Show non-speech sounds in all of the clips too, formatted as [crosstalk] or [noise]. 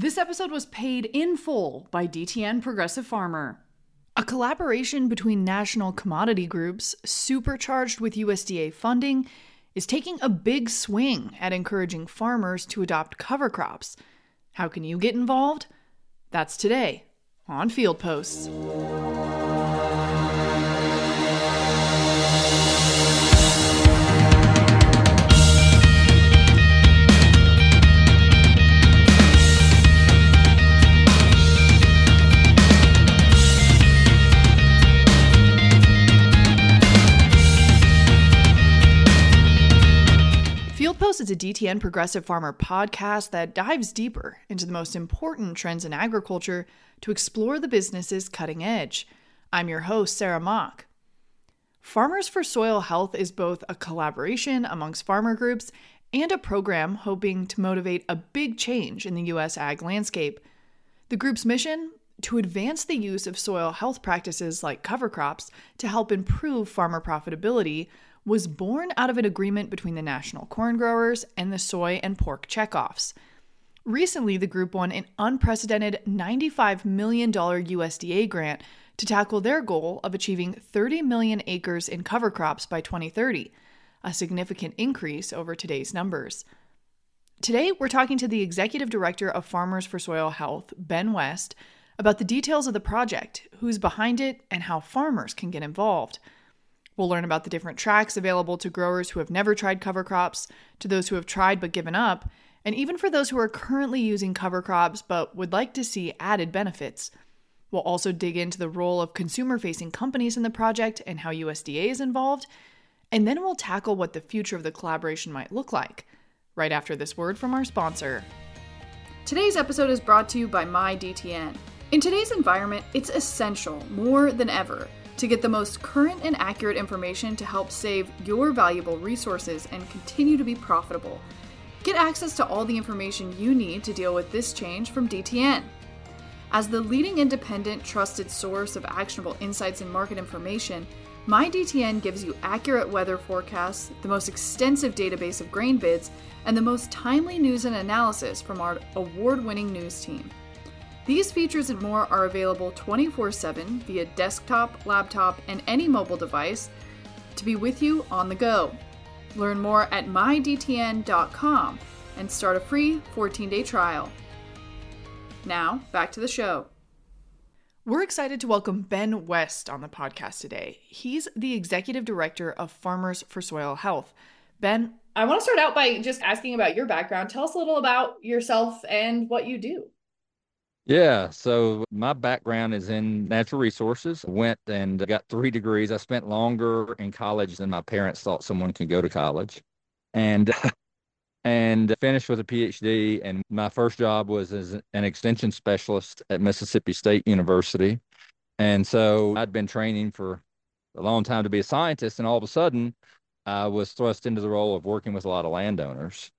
This episode was paid in full by DTN Progressive Farmer. A collaboration between national commodity groups, supercharged with USDA funding, is taking a big swing at encouraging farmers to adopt cover crops. How can you get involved? That's today on Field Posts. Field is a DTN Progressive Farmer podcast that dives deeper into the most important trends in agriculture to explore the business's cutting edge. I'm your host, Sarah Mock. Farmers for Soil Health is both a collaboration amongst farmer groups and a program hoping to motivate a big change in the U.S. ag landscape. The group's mission? To advance the use of soil health practices like cover crops to help improve farmer profitability was born out of an agreement between the national corn growers and the soy and pork checkoffs. Recently, the group won an unprecedented $95 million USDA grant to tackle their goal of achieving 30 million acres in cover crops by 2030, a significant increase over today's numbers. Today, we're talking to the executive director of Farmers for Soil Health, Ben West, about the details of the project, who's behind it, and how farmers can get involved. We'll learn about the different tracks available to growers who have never tried cover crops, to those who have tried but given up, and even for those who are currently using cover crops but would like to see added benefits. We'll also dig into the role of consumer facing companies in the project and how USDA is involved. And then we'll tackle what the future of the collaboration might look like, right after this word from our sponsor. Today's episode is brought to you by MyDTN. In today's environment, it's essential, more than ever, to get the most current and accurate information to help save your valuable resources and continue to be profitable. Get access to all the information you need to deal with this change from DTN. As the leading independent, trusted source of actionable insights and market information, MyDTN gives you accurate weather forecasts, the most extensive database of grain bids, and the most timely news and analysis from our award winning news team. These features and more are available 24 7 via desktop, laptop, and any mobile device to be with you on the go. Learn more at mydtn.com and start a free 14 day trial. Now, back to the show. We're excited to welcome Ben West on the podcast today. He's the executive director of Farmers for Soil Health. Ben, I want to start out by just asking about your background. Tell us a little about yourself and what you do. Yeah, so my background is in natural resources. Went and got three degrees. I spent longer in college than my parents thought someone could go to college. And [laughs] and finished with a PhD. And my first job was as an extension specialist at Mississippi State University. And so I'd been training for a long time to be a scientist. And all of a sudden, I was thrust into the role of working with a lot of landowners.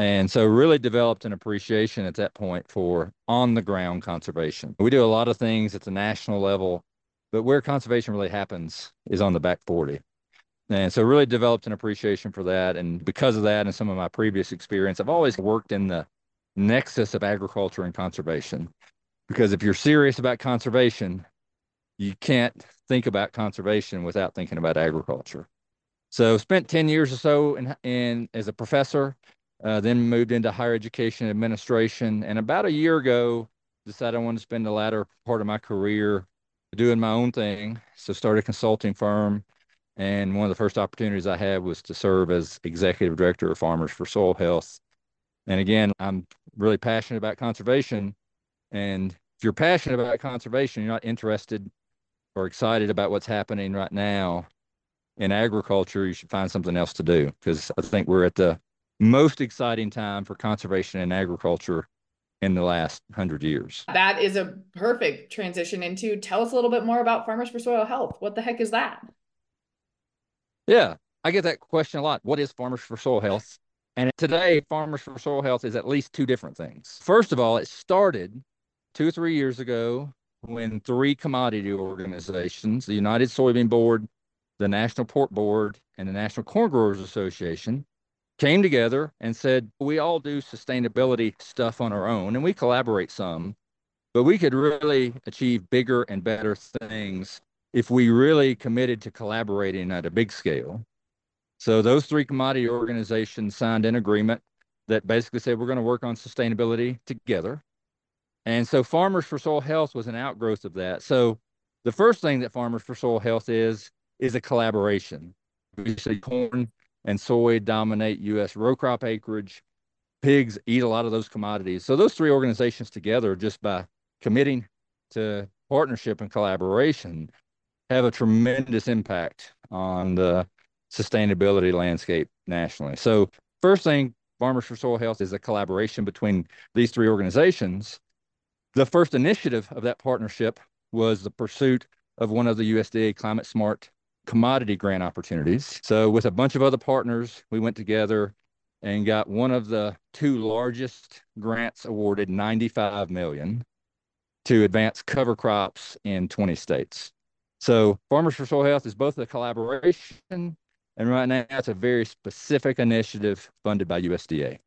And so, really developed an appreciation at that point for on the ground conservation. We do a lot of things at the national level, but where conservation really happens is on the back 40. And so, really developed an appreciation for that. And because of that, and some of my previous experience, I've always worked in the nexus of agriculture and conservation. Because if you're serious about conservation, you can't think about conservation without thinking about agriculture. So, spent 10 years or so in, in as a professor uh, then moved into higher education administration. And about a year ago, decided I wanted to spend the latter part of my career doing my own thing. So started a consulting firm. And one of the first opportunities I had was to serve as executive director of Farmers for Soil Health. And again, I'm really passionate about conservation. And if you're passionate about conservation, you're not interested or excited about what's happening right now in agriculture, you should find something else to do because I think we're at the most exciting time for conservation and agriculture in the last hundred years. That is a perfect transition into tell us a little bit more about Farmers for Soil Health. What the heck is that? Yeah, I get that question a lot. What is Farmers for Soil Health? And today, Farmers for Soil Health is at least two different things. First of all, it started two or three years ago when three commodity organizations, the United Soybean Board, the National Pork Board, and the National Corn Growers Association, came together and said, we all do sustainability stuff on our own and we collaborate some, but we could really achieve bigger and better things if we really committed to collaborating at a big scale. So those three commodity organizations signed an agreement that basically said we're going to work on sustainability together. And so Farmers for Soil Health was an outgrowth of that. So the first thing that Farmers for Soil Health is is a collaboration. We see corn and soy dominate U.S. row crop acreage. Pigs eat a lot of those commodities. So those three organizations together, just by committing to partnership and collaboration, have a tremendous impact on the sustainability landscape nationally. So first thing, Farmers for Soil Health is a collaboration between these three organizations. The first initiative of that partnership was the pursuit of one of the USDA Climate Smart commodity grant opportunities. So with a bunch of other partners, we went together and got one of the two largest grants awarded 95 million to advance cover crops in 20 states. So Farmers for Soil Health is both a collaboration and right now it's a very specific initiative funded by USDA.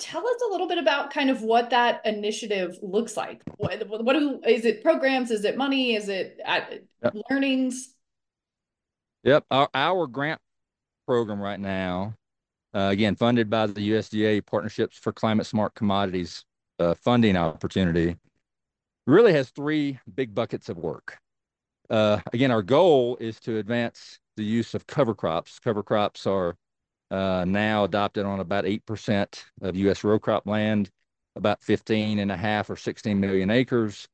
Tell us a little bit about kind of what that initiative looks like. What, what do, is it programs? Is it money? Is it uh, yep. learnings? Yep. Our, our grant program right now, uh, again, funded by the USDA Partnerships for Climate Smart Commodities uh, funding opportunity, really has three big buckets of work. Uh, again, our goal is to advance the use of cover crops. Cover crops are uh, now adopted on about 8% of U.S. row crop land, about 15 and a half or 16 million acres.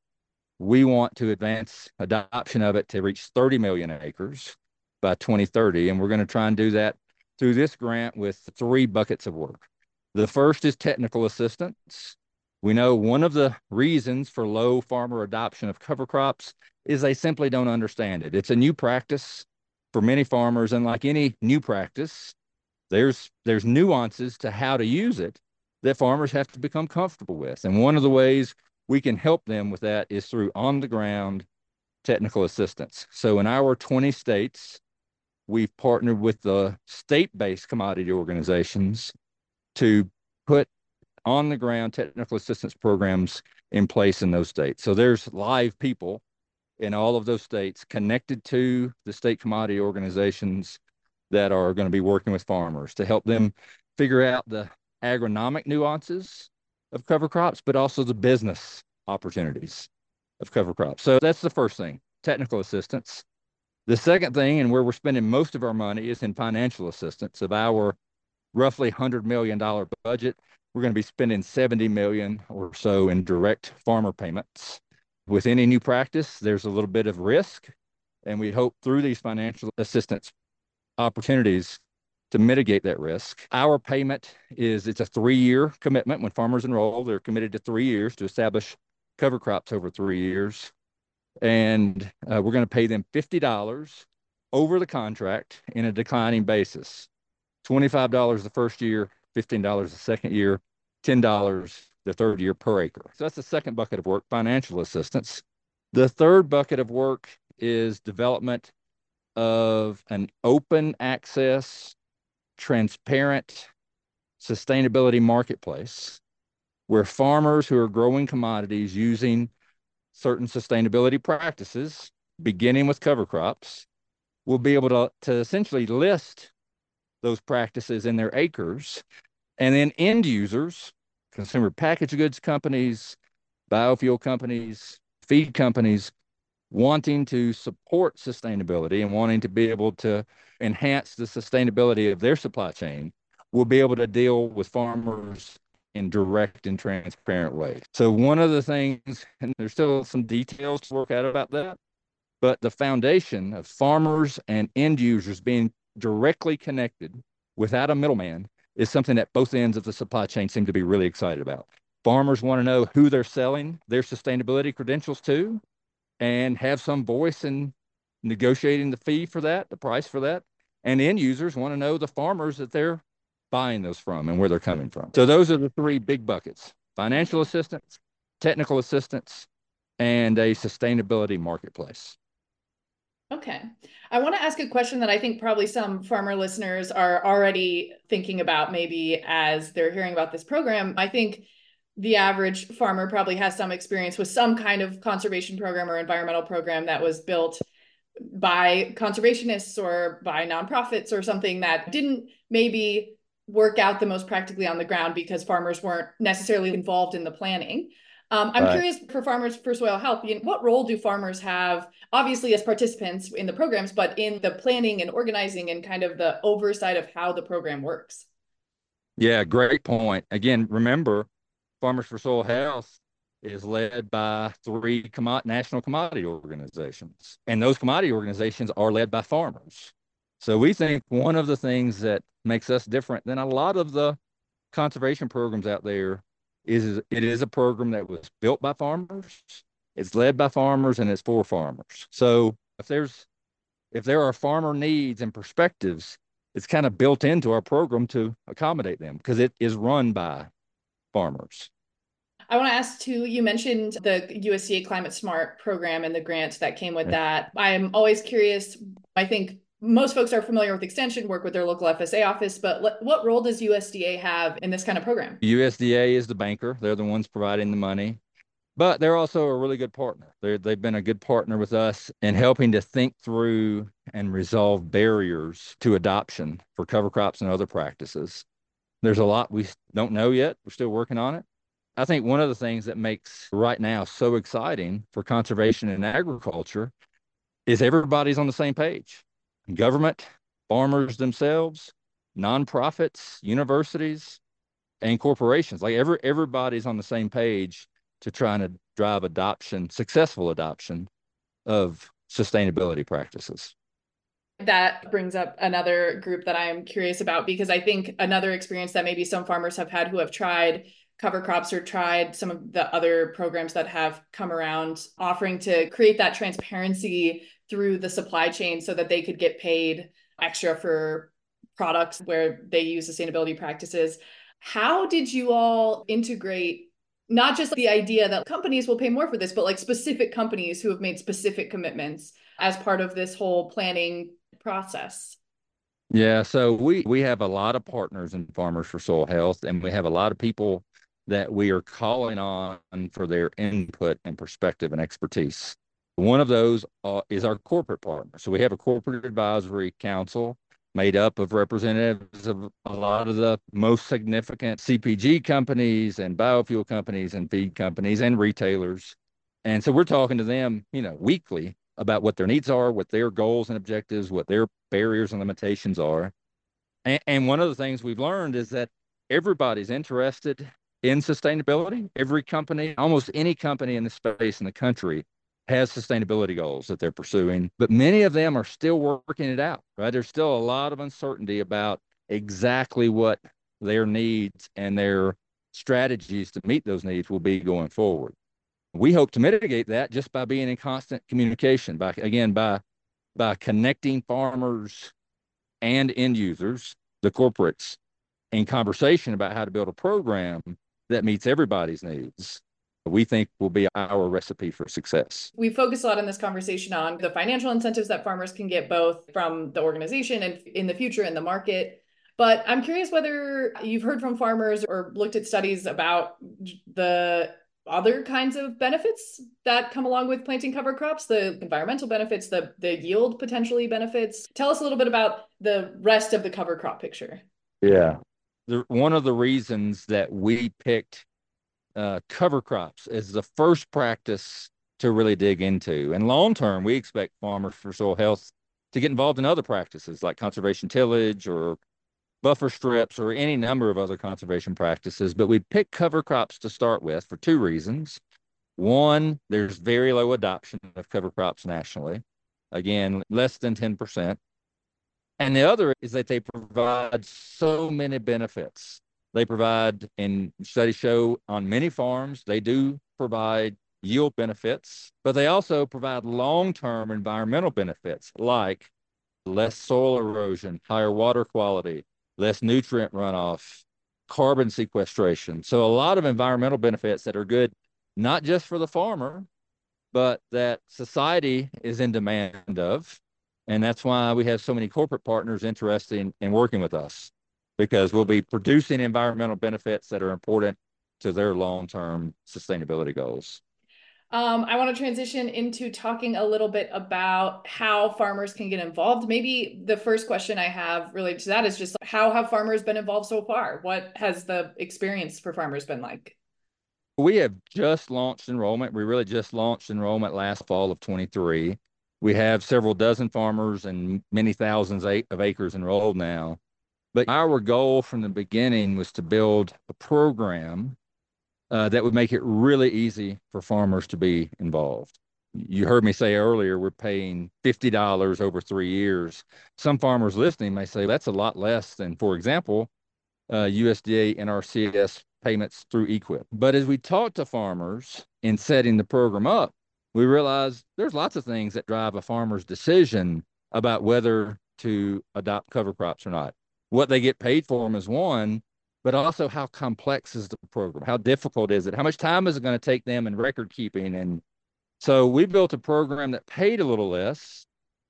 We want to advance adoption of it to reach 30 million acres by 2030. And we're going to try and do that through this grant with three buckets of work. The first is technical assistance. We know one of the reasons for low farmer adoption of cover crops is they simply don't understand it. It's a new practice for many farmers, and like any new practice, there's there's nuances to how to use it that farmers have to become comfortable with. And one of the ways we can help them with that is through on the ground technical assistance. So in our 20 states, we've partnered with the state-based commodity organizations to put on the ground technical assistance programs in place in those states. So there's live people in all of those states connected to the state commodity organizations that are going to be working with farmers to help them figure out the agronomic nuances of cover crops, but also the business opportunities of cover crops. So that's the first thing, technical assistance. The second thing, and where we're spending most of our money, is in financial assistance. Of our roughly $100 million budget, we're going to be spending 70 million or so in direct farmer payments. With any new practice, there's a little bit of risk, and we hope through these financial assistance opportunities to mitigate that risk. Our payment is it's a three-year commitment. When farmers enroll, they're committed to three years to establish cover crops over three years and uh, we're going to pay them $50 over the contract in a declining basis. $25 the first year, $15 the second year, $10 the third year per acre. So that's the second bucket of work, financial assistance. The third bucket of work is development of an open access, transparent sustainability marketplace where farmers who are growing commodities using certain sustainability practices, beginning with cover crops, will be able to, to essentially list those practices in their acres. And then end users, consumer packaged goods companies, biofuel companies, feed companies, wanting to support sustainability and wanting to be able to enhance the sustainability of their supply chain will be able to deal with farmers in direct and transparent ways. So one of the things, and there's still some details to work out about that, but the foundation of farmers and end users being directly connected without a middleman is something that both ends of the supply chain seem to be really excited about. Farmers want to know who they're selling their sustainability credentials to and have some voice in negotiating the fee for that, the price for that. And end users want to know the farmers that they're buying those from and where they're coming from. So those are the three big buckets financial assistance, technical assistance, and a sustainability marketplace. Okay. I want to ask a question that I think probably some farmer listeners are already thinking about, maybe as they're hearing about this program. I think the average farmer probably has some experience with some kind of conservation program or environmental program that was built by conservationists or by nonprofits or something that didn't maybe work out the most practically on the ground because farmers weren't necessarily involved in the planning. Um, I'm right. curious for Farmers for Soil Health, you know, what role do farmers have, obviously as participants in the programs, but in the planning and organizing and kind of the oversight of how the program works? Yeah, great point. Again, remember, Farmers for Soil Health is led by three national commodity organizations, and those commodity organizations are led by farmers. So we think one of the things that makes us different than a lot of the conservation programs out there is it is a program that was built by farmers, it's led by farmers, and it's for farmers. So if there's if there are farmer needs and perspectives, it's kind of built into our program to accommodate them because it is run by farmers. I want to ask too, you mentioned the USDA Climate Smart program and the grant that came with that. I'm always curious. I think most folks are familiar with extension work with their local FSA office, but what role does USDA have in this kind of program? USDA is the banker. They're the ones providing the money, but they're also a really good partner. they they've been a good partner with us in helping to think through and resolve barriers to adoption for cover crops and other practices. There's a lot we don't know yet. We're still working on it. I think one of the things that makes right now so exciting for conservation and agriculture is everybody's on the same page government, farmers themselves, nonprofits, universities, and corporations. Like every everybody's on the same page to trying to drive adoption, successful adoption of sustainability practices. That brings up another group that I'm curious about because I think another experience that maybe some farmers have had who have tried cover crops or tried some of the other programs that have come around offering to create that transparency through the supply chain so that they could get paid extra for products where they use sustainability practices. How did you all integrate not just the idea that companies will pay more for this, but like specific companies who have made specific commitments as part of this whole planning process? Yeah, so we we have a lot of partners in Farmers for Soil Health, and we have a lot of people that we are calling on for their input and perspective and expertise. One of those uh, is our corporate partner. So we have a corporate advisory council made up of representatives of a lot of the most significant CPG companies and biofuel companies and feed companies and retailers. And so we're talking to them, you know, weekly about what their needs are, what their goals and objectives, what their barriers and limitations are. And, and one of the things we've learned is that everybody's interested in sustainability. Every company, almost any company in the space in the country has sustainability goals that they're pursuing, but many of them are still working it out, right? There's still a lot of uncertainty about exactly what their needs and their strategies to meet those needs will be going forward. We hope to mitigate that just by being in constant communication, by again by by connecting farmers and end users, the corporates, in conversation about how to build a program that meets everybody's needs we think will be our recipe for success. We focus a lot in this conversation on the financial incentives that farmers can get both from the organization and in the future in the market. But I'm curious whether you've heard from farmers or looked at studies about the other kinds of benefits that come along with planting cover crops, the environmental benefits, the the yield potentially benefits. Tell us a little bit about the rest of the cover crop picture. Yeah. The, one of the reasons that we picked uh, cover crops is the first practice to really dig into. And long term, we expect farmers for soil health to get involved in other practices like conservation tillage or buffer strips or any number of other conservation practices. But we picked cover crops to start with for two reasons. One, there's very low adoption of cover crops nationally. Again, less than 10%. And the other is that they provide so many benefits they provide, and studies show on many farms, they do provide yield benefits, but they also provide long term environmental benefits like less soil erosion, higher water quality, less nutrient runoff, carbon sequestration. So, a lot of environmental benefits that are good not just for the farmer, but that society is in demand of. And that's why we have so many corporate partners interested in, in working with us because we'll be producing environmental benefits that are important to their long term sustainability goals. Um, I want to transition into talking a little bit about how farmers can get involved. Maybe the first question I have related to that is just how have farmers been involved so far? What has the experience for farmers been like? We have just launched enrollment. We really just launched enrollment last fall of 23. We have several dozen farmers and many thousands of acres enrolled now. But our goal from the beginning was to build a program uh, that would make it really easy for farmers to be involved. You heard me say earlier, we're paying $50 over three years. Some farmers listening may say that's a lot less than, for example, uh, USDA NRCS payments through EQIP. But as we talked to farmers in setting the program up, we realized there's lots of things that drive a farmer's decision about whether to adopt cover crops or not. What they get paid for them is one, but also how complex is the program? How difficult is it? How much time is it going to take them in record keeping? And so we built a program that paid a little less,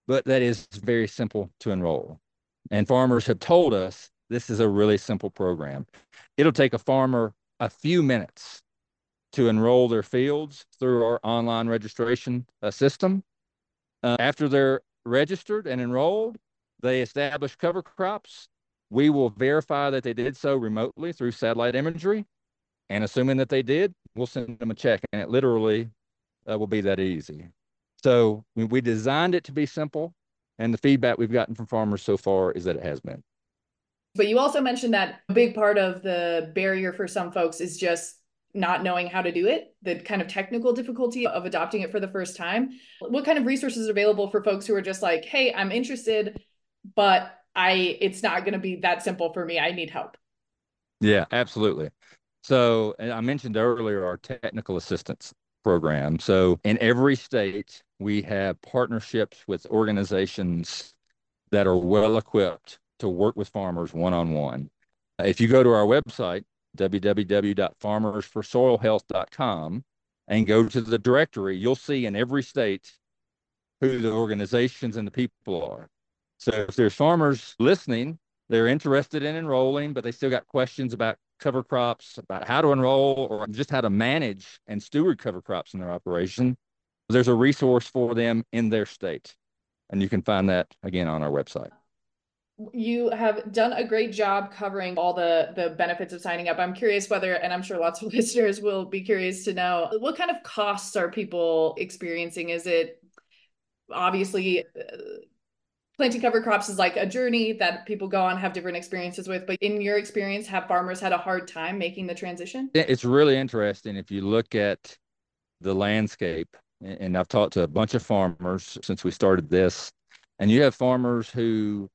but that is very simple to enroll. And farmers have told us this is a really simple program. It'll take a farmer a few minutes to enroll their fields through our online registration uh, system. Uh, after they're registered and enrolled, they establish cover crops we will verify that they did so remotely through satellite imagery. And assuming that they did, we'll send them a check. And it literally uh, will be that easy. So we designed it to be simple. And the feedback we've gotten from farmers so far is that it has been. But you also mentioned that a big part of the barrier for some folks is just not knowing how to do it, the kind of technical difficulty of adopting it for the first time. What kind of resources are available for folks who are just like, hey, I'm interested, but I it's not going to be that simple for me. I need help. Yeah, absolutely. So I mentioned earlier our technical assistance program. So in every state, we have partnerships with organizations that are well equipped to work with farmers one on one. If you go to our website, www.farmersforsoilhealth.com, and go to the directory, you'll see in every state who the organizations and the people are. So if there's farmers listening, they're interested in enrolling, but they still got questions about cover crops, about how to enroll, or just how to manage and steward cover crops in their operation, there's a resource for them in their state. And you can find that again on our website. You have done a great job covering all the the benefits of signing up. I'm curious whether, and I'm sure lots of [laughs] listeners will be curious to know, what kind of costs are people experiencing? Is it obviously uh, planting cover crops is like a journey that people go on have different experiences with but in your experience have farmers had a hard time making the transition? It's really interesting. If you look at the landscape and i've talked to a bunch of farmers since we started this and you have farmers who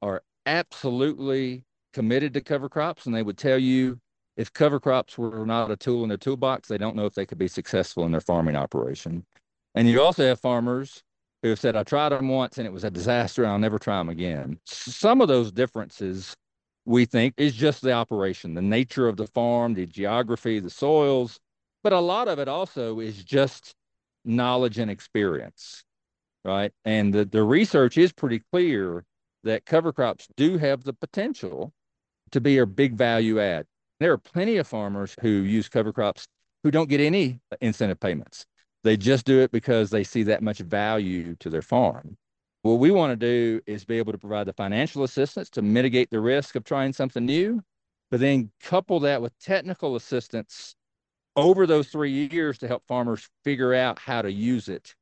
are absolutely committed to cover crops and they would tell you if cover crops were not a tool in their toolbox they don't know if they could be successful in their farming operation. And you also have farmers who have said, I tried them once and it was a disaster. I'll never try them again. Some of those differences we think is just the operation, the nature of the farm, the geography, the soils. But a lot of it also is just knowledge and experience, right? And the, the research is pretty clear that cover crops do have the potential to be a big value add. There are plenty of farmers who use cover crops who don't get any incentive payments. They just do it because they see that much value to their farm. What we want to do is be able to provide the financial assistance to mitigate the risk of trying something new, but then couple that with technical assistance over those three years to help farmers figure out how to use it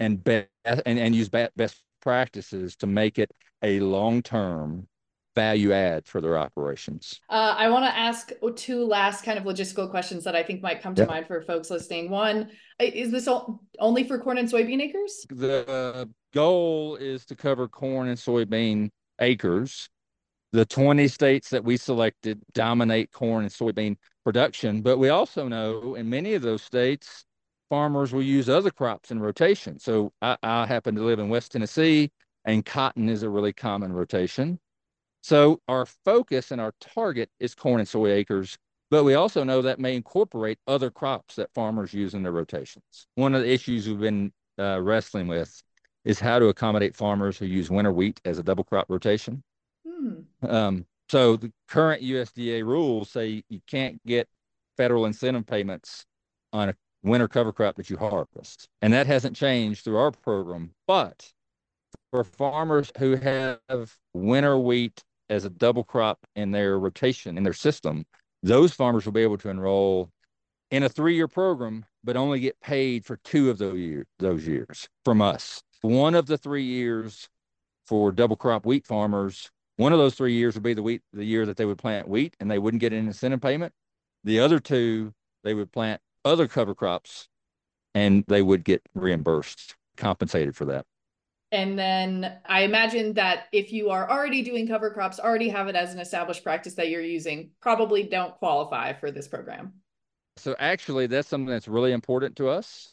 and, be- and, and use best practices to make it a long term value add for their operations. Uh, I want to ask two last kind of logistical questions that I think might come to yep. mind for folks listening. One, is this only for corn and soybean acres? The goal is to cover corn and soybean acres. The 20 states that we selected dominate corn and soybean production, but we also know in many of those states, farmers will use other crops in rotation. So I, I happen to live in West Tennessee, and cotton is a really common rotation. So our focus and our target is corn and soy acres, But we also know that may incorporate other crops that farmers use in their rotations. One of the issues we've been uh, wrestling with is how to accommodate farmers who use winter wheat as a double crop rotation. Hmm. Um, so the current USDA rules say you can't get federal incentive payments on a winter cover crop that you harvest. And that hasn't changed through our program. But for farmers who have winter wheat as a double crop in their rotation, in their system, those farmers will be able to enroll in a three year program, but only get paid for two of those, year, those years from us. One of the three years for double crop wheat farmers, one of those three years would be the wheat, the year that they would plant wheat and they wouldn't get an incentive payment. The other two, they would plant other cover crops and they would get reimbursed, compensated for that. And then I imagine that if you are already doing cover crops, already have it as an established practice that you're using, probably don't qualify for this program. So actually, that's something that's really important to us.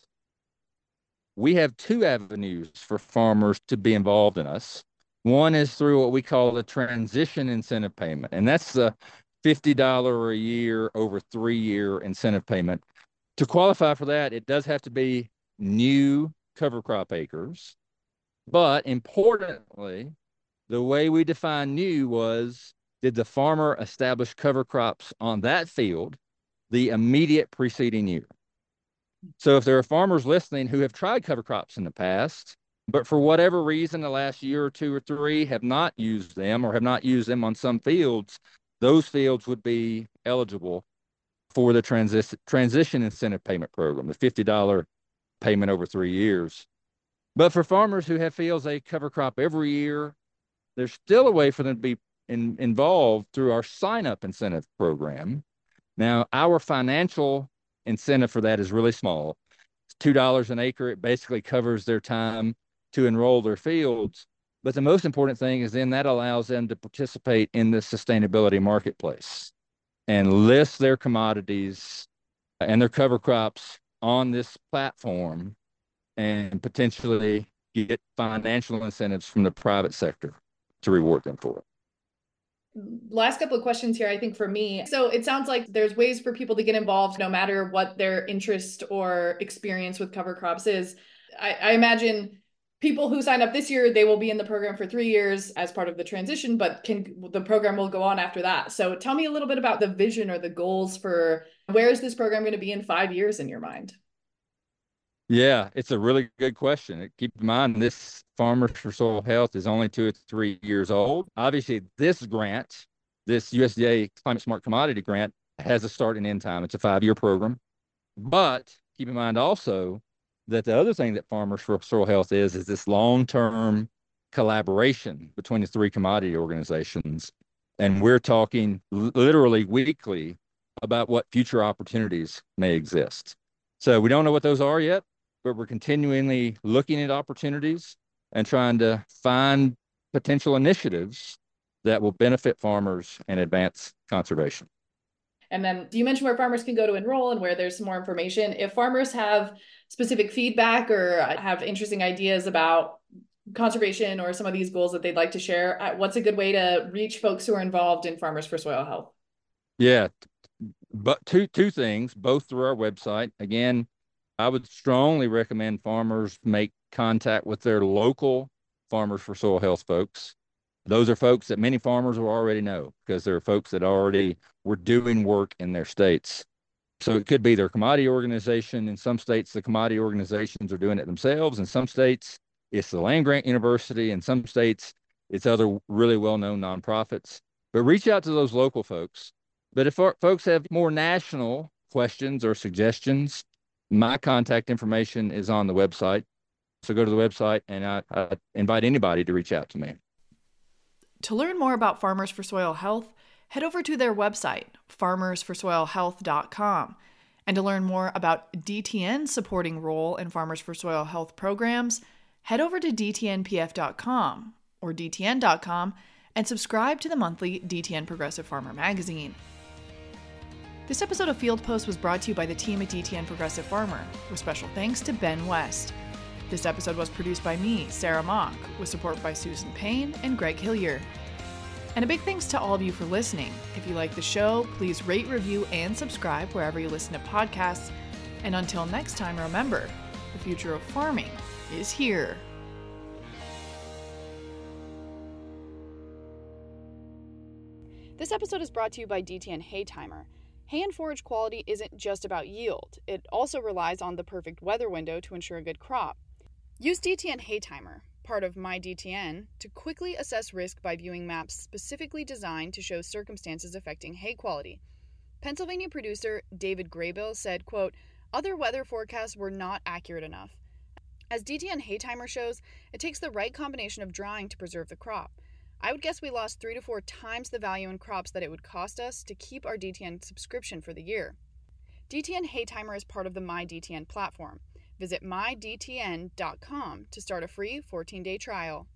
We have two avenues for farmers to be involved in us. One is through what we call the transition incentive payment, and that's the $50 a year over three year incentive payment. To qualify for that, it does have to be new cover crop acres. But importantly, the way we define new was did the farmer establish cover crops on that field the immediate preceding year? So if there are farmers listening who have tried cover crops in the past, but for whatever reason, the last year or two or three have not used them or have not used them on some fields, those fields would be eligible for the transition transition incentive payment program, the $50 payment over three years. But for farmers who have fields they cover crop every year, there's still a way for them to be in, involved through our sign up incentive program. Now, our financial incentive for that is really small. It's $2 an acre. It basically covers their time to enroll their fields. But the most important thing is then that allows them to participate in the sustainability marketplace and list their commodities and their cover crops on this platform and potentially get financial incentives from the private sector to reward them for it. Last couple of questions here i think for me. So it sounds like there's ways for people to get involved no matter what their interest or experience with cover crops is. I, I imagine people who sign up this year they will be in the program for three years as part of the transition but can the program will go on after that. So tell me a little bit about the vision or the goals for where is this program going to be in five years in your mind yeah it's a really good question. Keep in mind this farmers for soil health is only two or three years old. Obviously this grant this usda climate smart commodity grant has a start and end time. It's a five year program. But keep in mind also that the other thing that Farmers for Soil Health is is this long-term collaboration between the three commodity organizations, and we're talking literally weekly about what future opportunities may exist. So we don't know what those are yet, but we're continually looking at opportunities and trying to find potential initiatives that will benefit farmers and advance conservation. And then do you mentioned where farmers can go to enroll and where there's some more information. If farmers have specific feedback or have interesting ideas about conservation or some of these goals that they'd like to share, uh, what's a good way to reach folks who are involved in Farmers for Soil Health? Yeah, but two two things, both through our website. Again, I would strongly recommend farmers make contact with their local Farmers for Soil Health folks. Those are folks that many farmers will already know because they're folks that already were doing work in their states. So it could be their commodity organization. In some states, the commodity organizations are doing it themselves. In some states, it's the land grant university. In some states, it's other really well known nonprofits. But reach out to those local folks. But if folks have more national questions or suggestions, my contact information is on the website. So go to the website and I, I invite anybody to reach out to me. To learn more about Farmers for Soil Health, head over to their website, farmersforsoilhealth.com. And to learn more about DTN's supporting role in Farmers for Soil Health programs, head over to dtnpf.com or dtn.com and subscribe to the monthly DTN Progressive Farmer magazine. This episode of Field Post was brought to you by the team at DTN Progressive Farmer, with special thanks to Ben West. This episode was produced by me, Sarah Mock, with support by Susan Payne and Greg Hillier. And a big thanks to all of you for listening. If you like the show, please rate, review, and subscribe wherever you listen to podcasts. And until next time, remember the future of farming is here. This episode is brought to you by DTN Hay Timer. Hay and forage quality isn't just about yield, it also relies on the perfect weather window to ensure a good crop. Use DTN Hay Timer, part of MyDTN, to quickly assess risk by viewing maps specifically designed to show circumstances affecting hay quality. Pennsylvania producer David Graybill said, quote, Other weather forecasts were not accurate enough. As DTN Hay Timer shows, it takes the right combination of drying to preserve the crop. I would guess we lost three to four times the value in crops that it would cost us to keep our DTN subscription for the year. DTN Hay Timer is part of the MyDTN platform. Visit mydtn.com to start a free 14 day trial.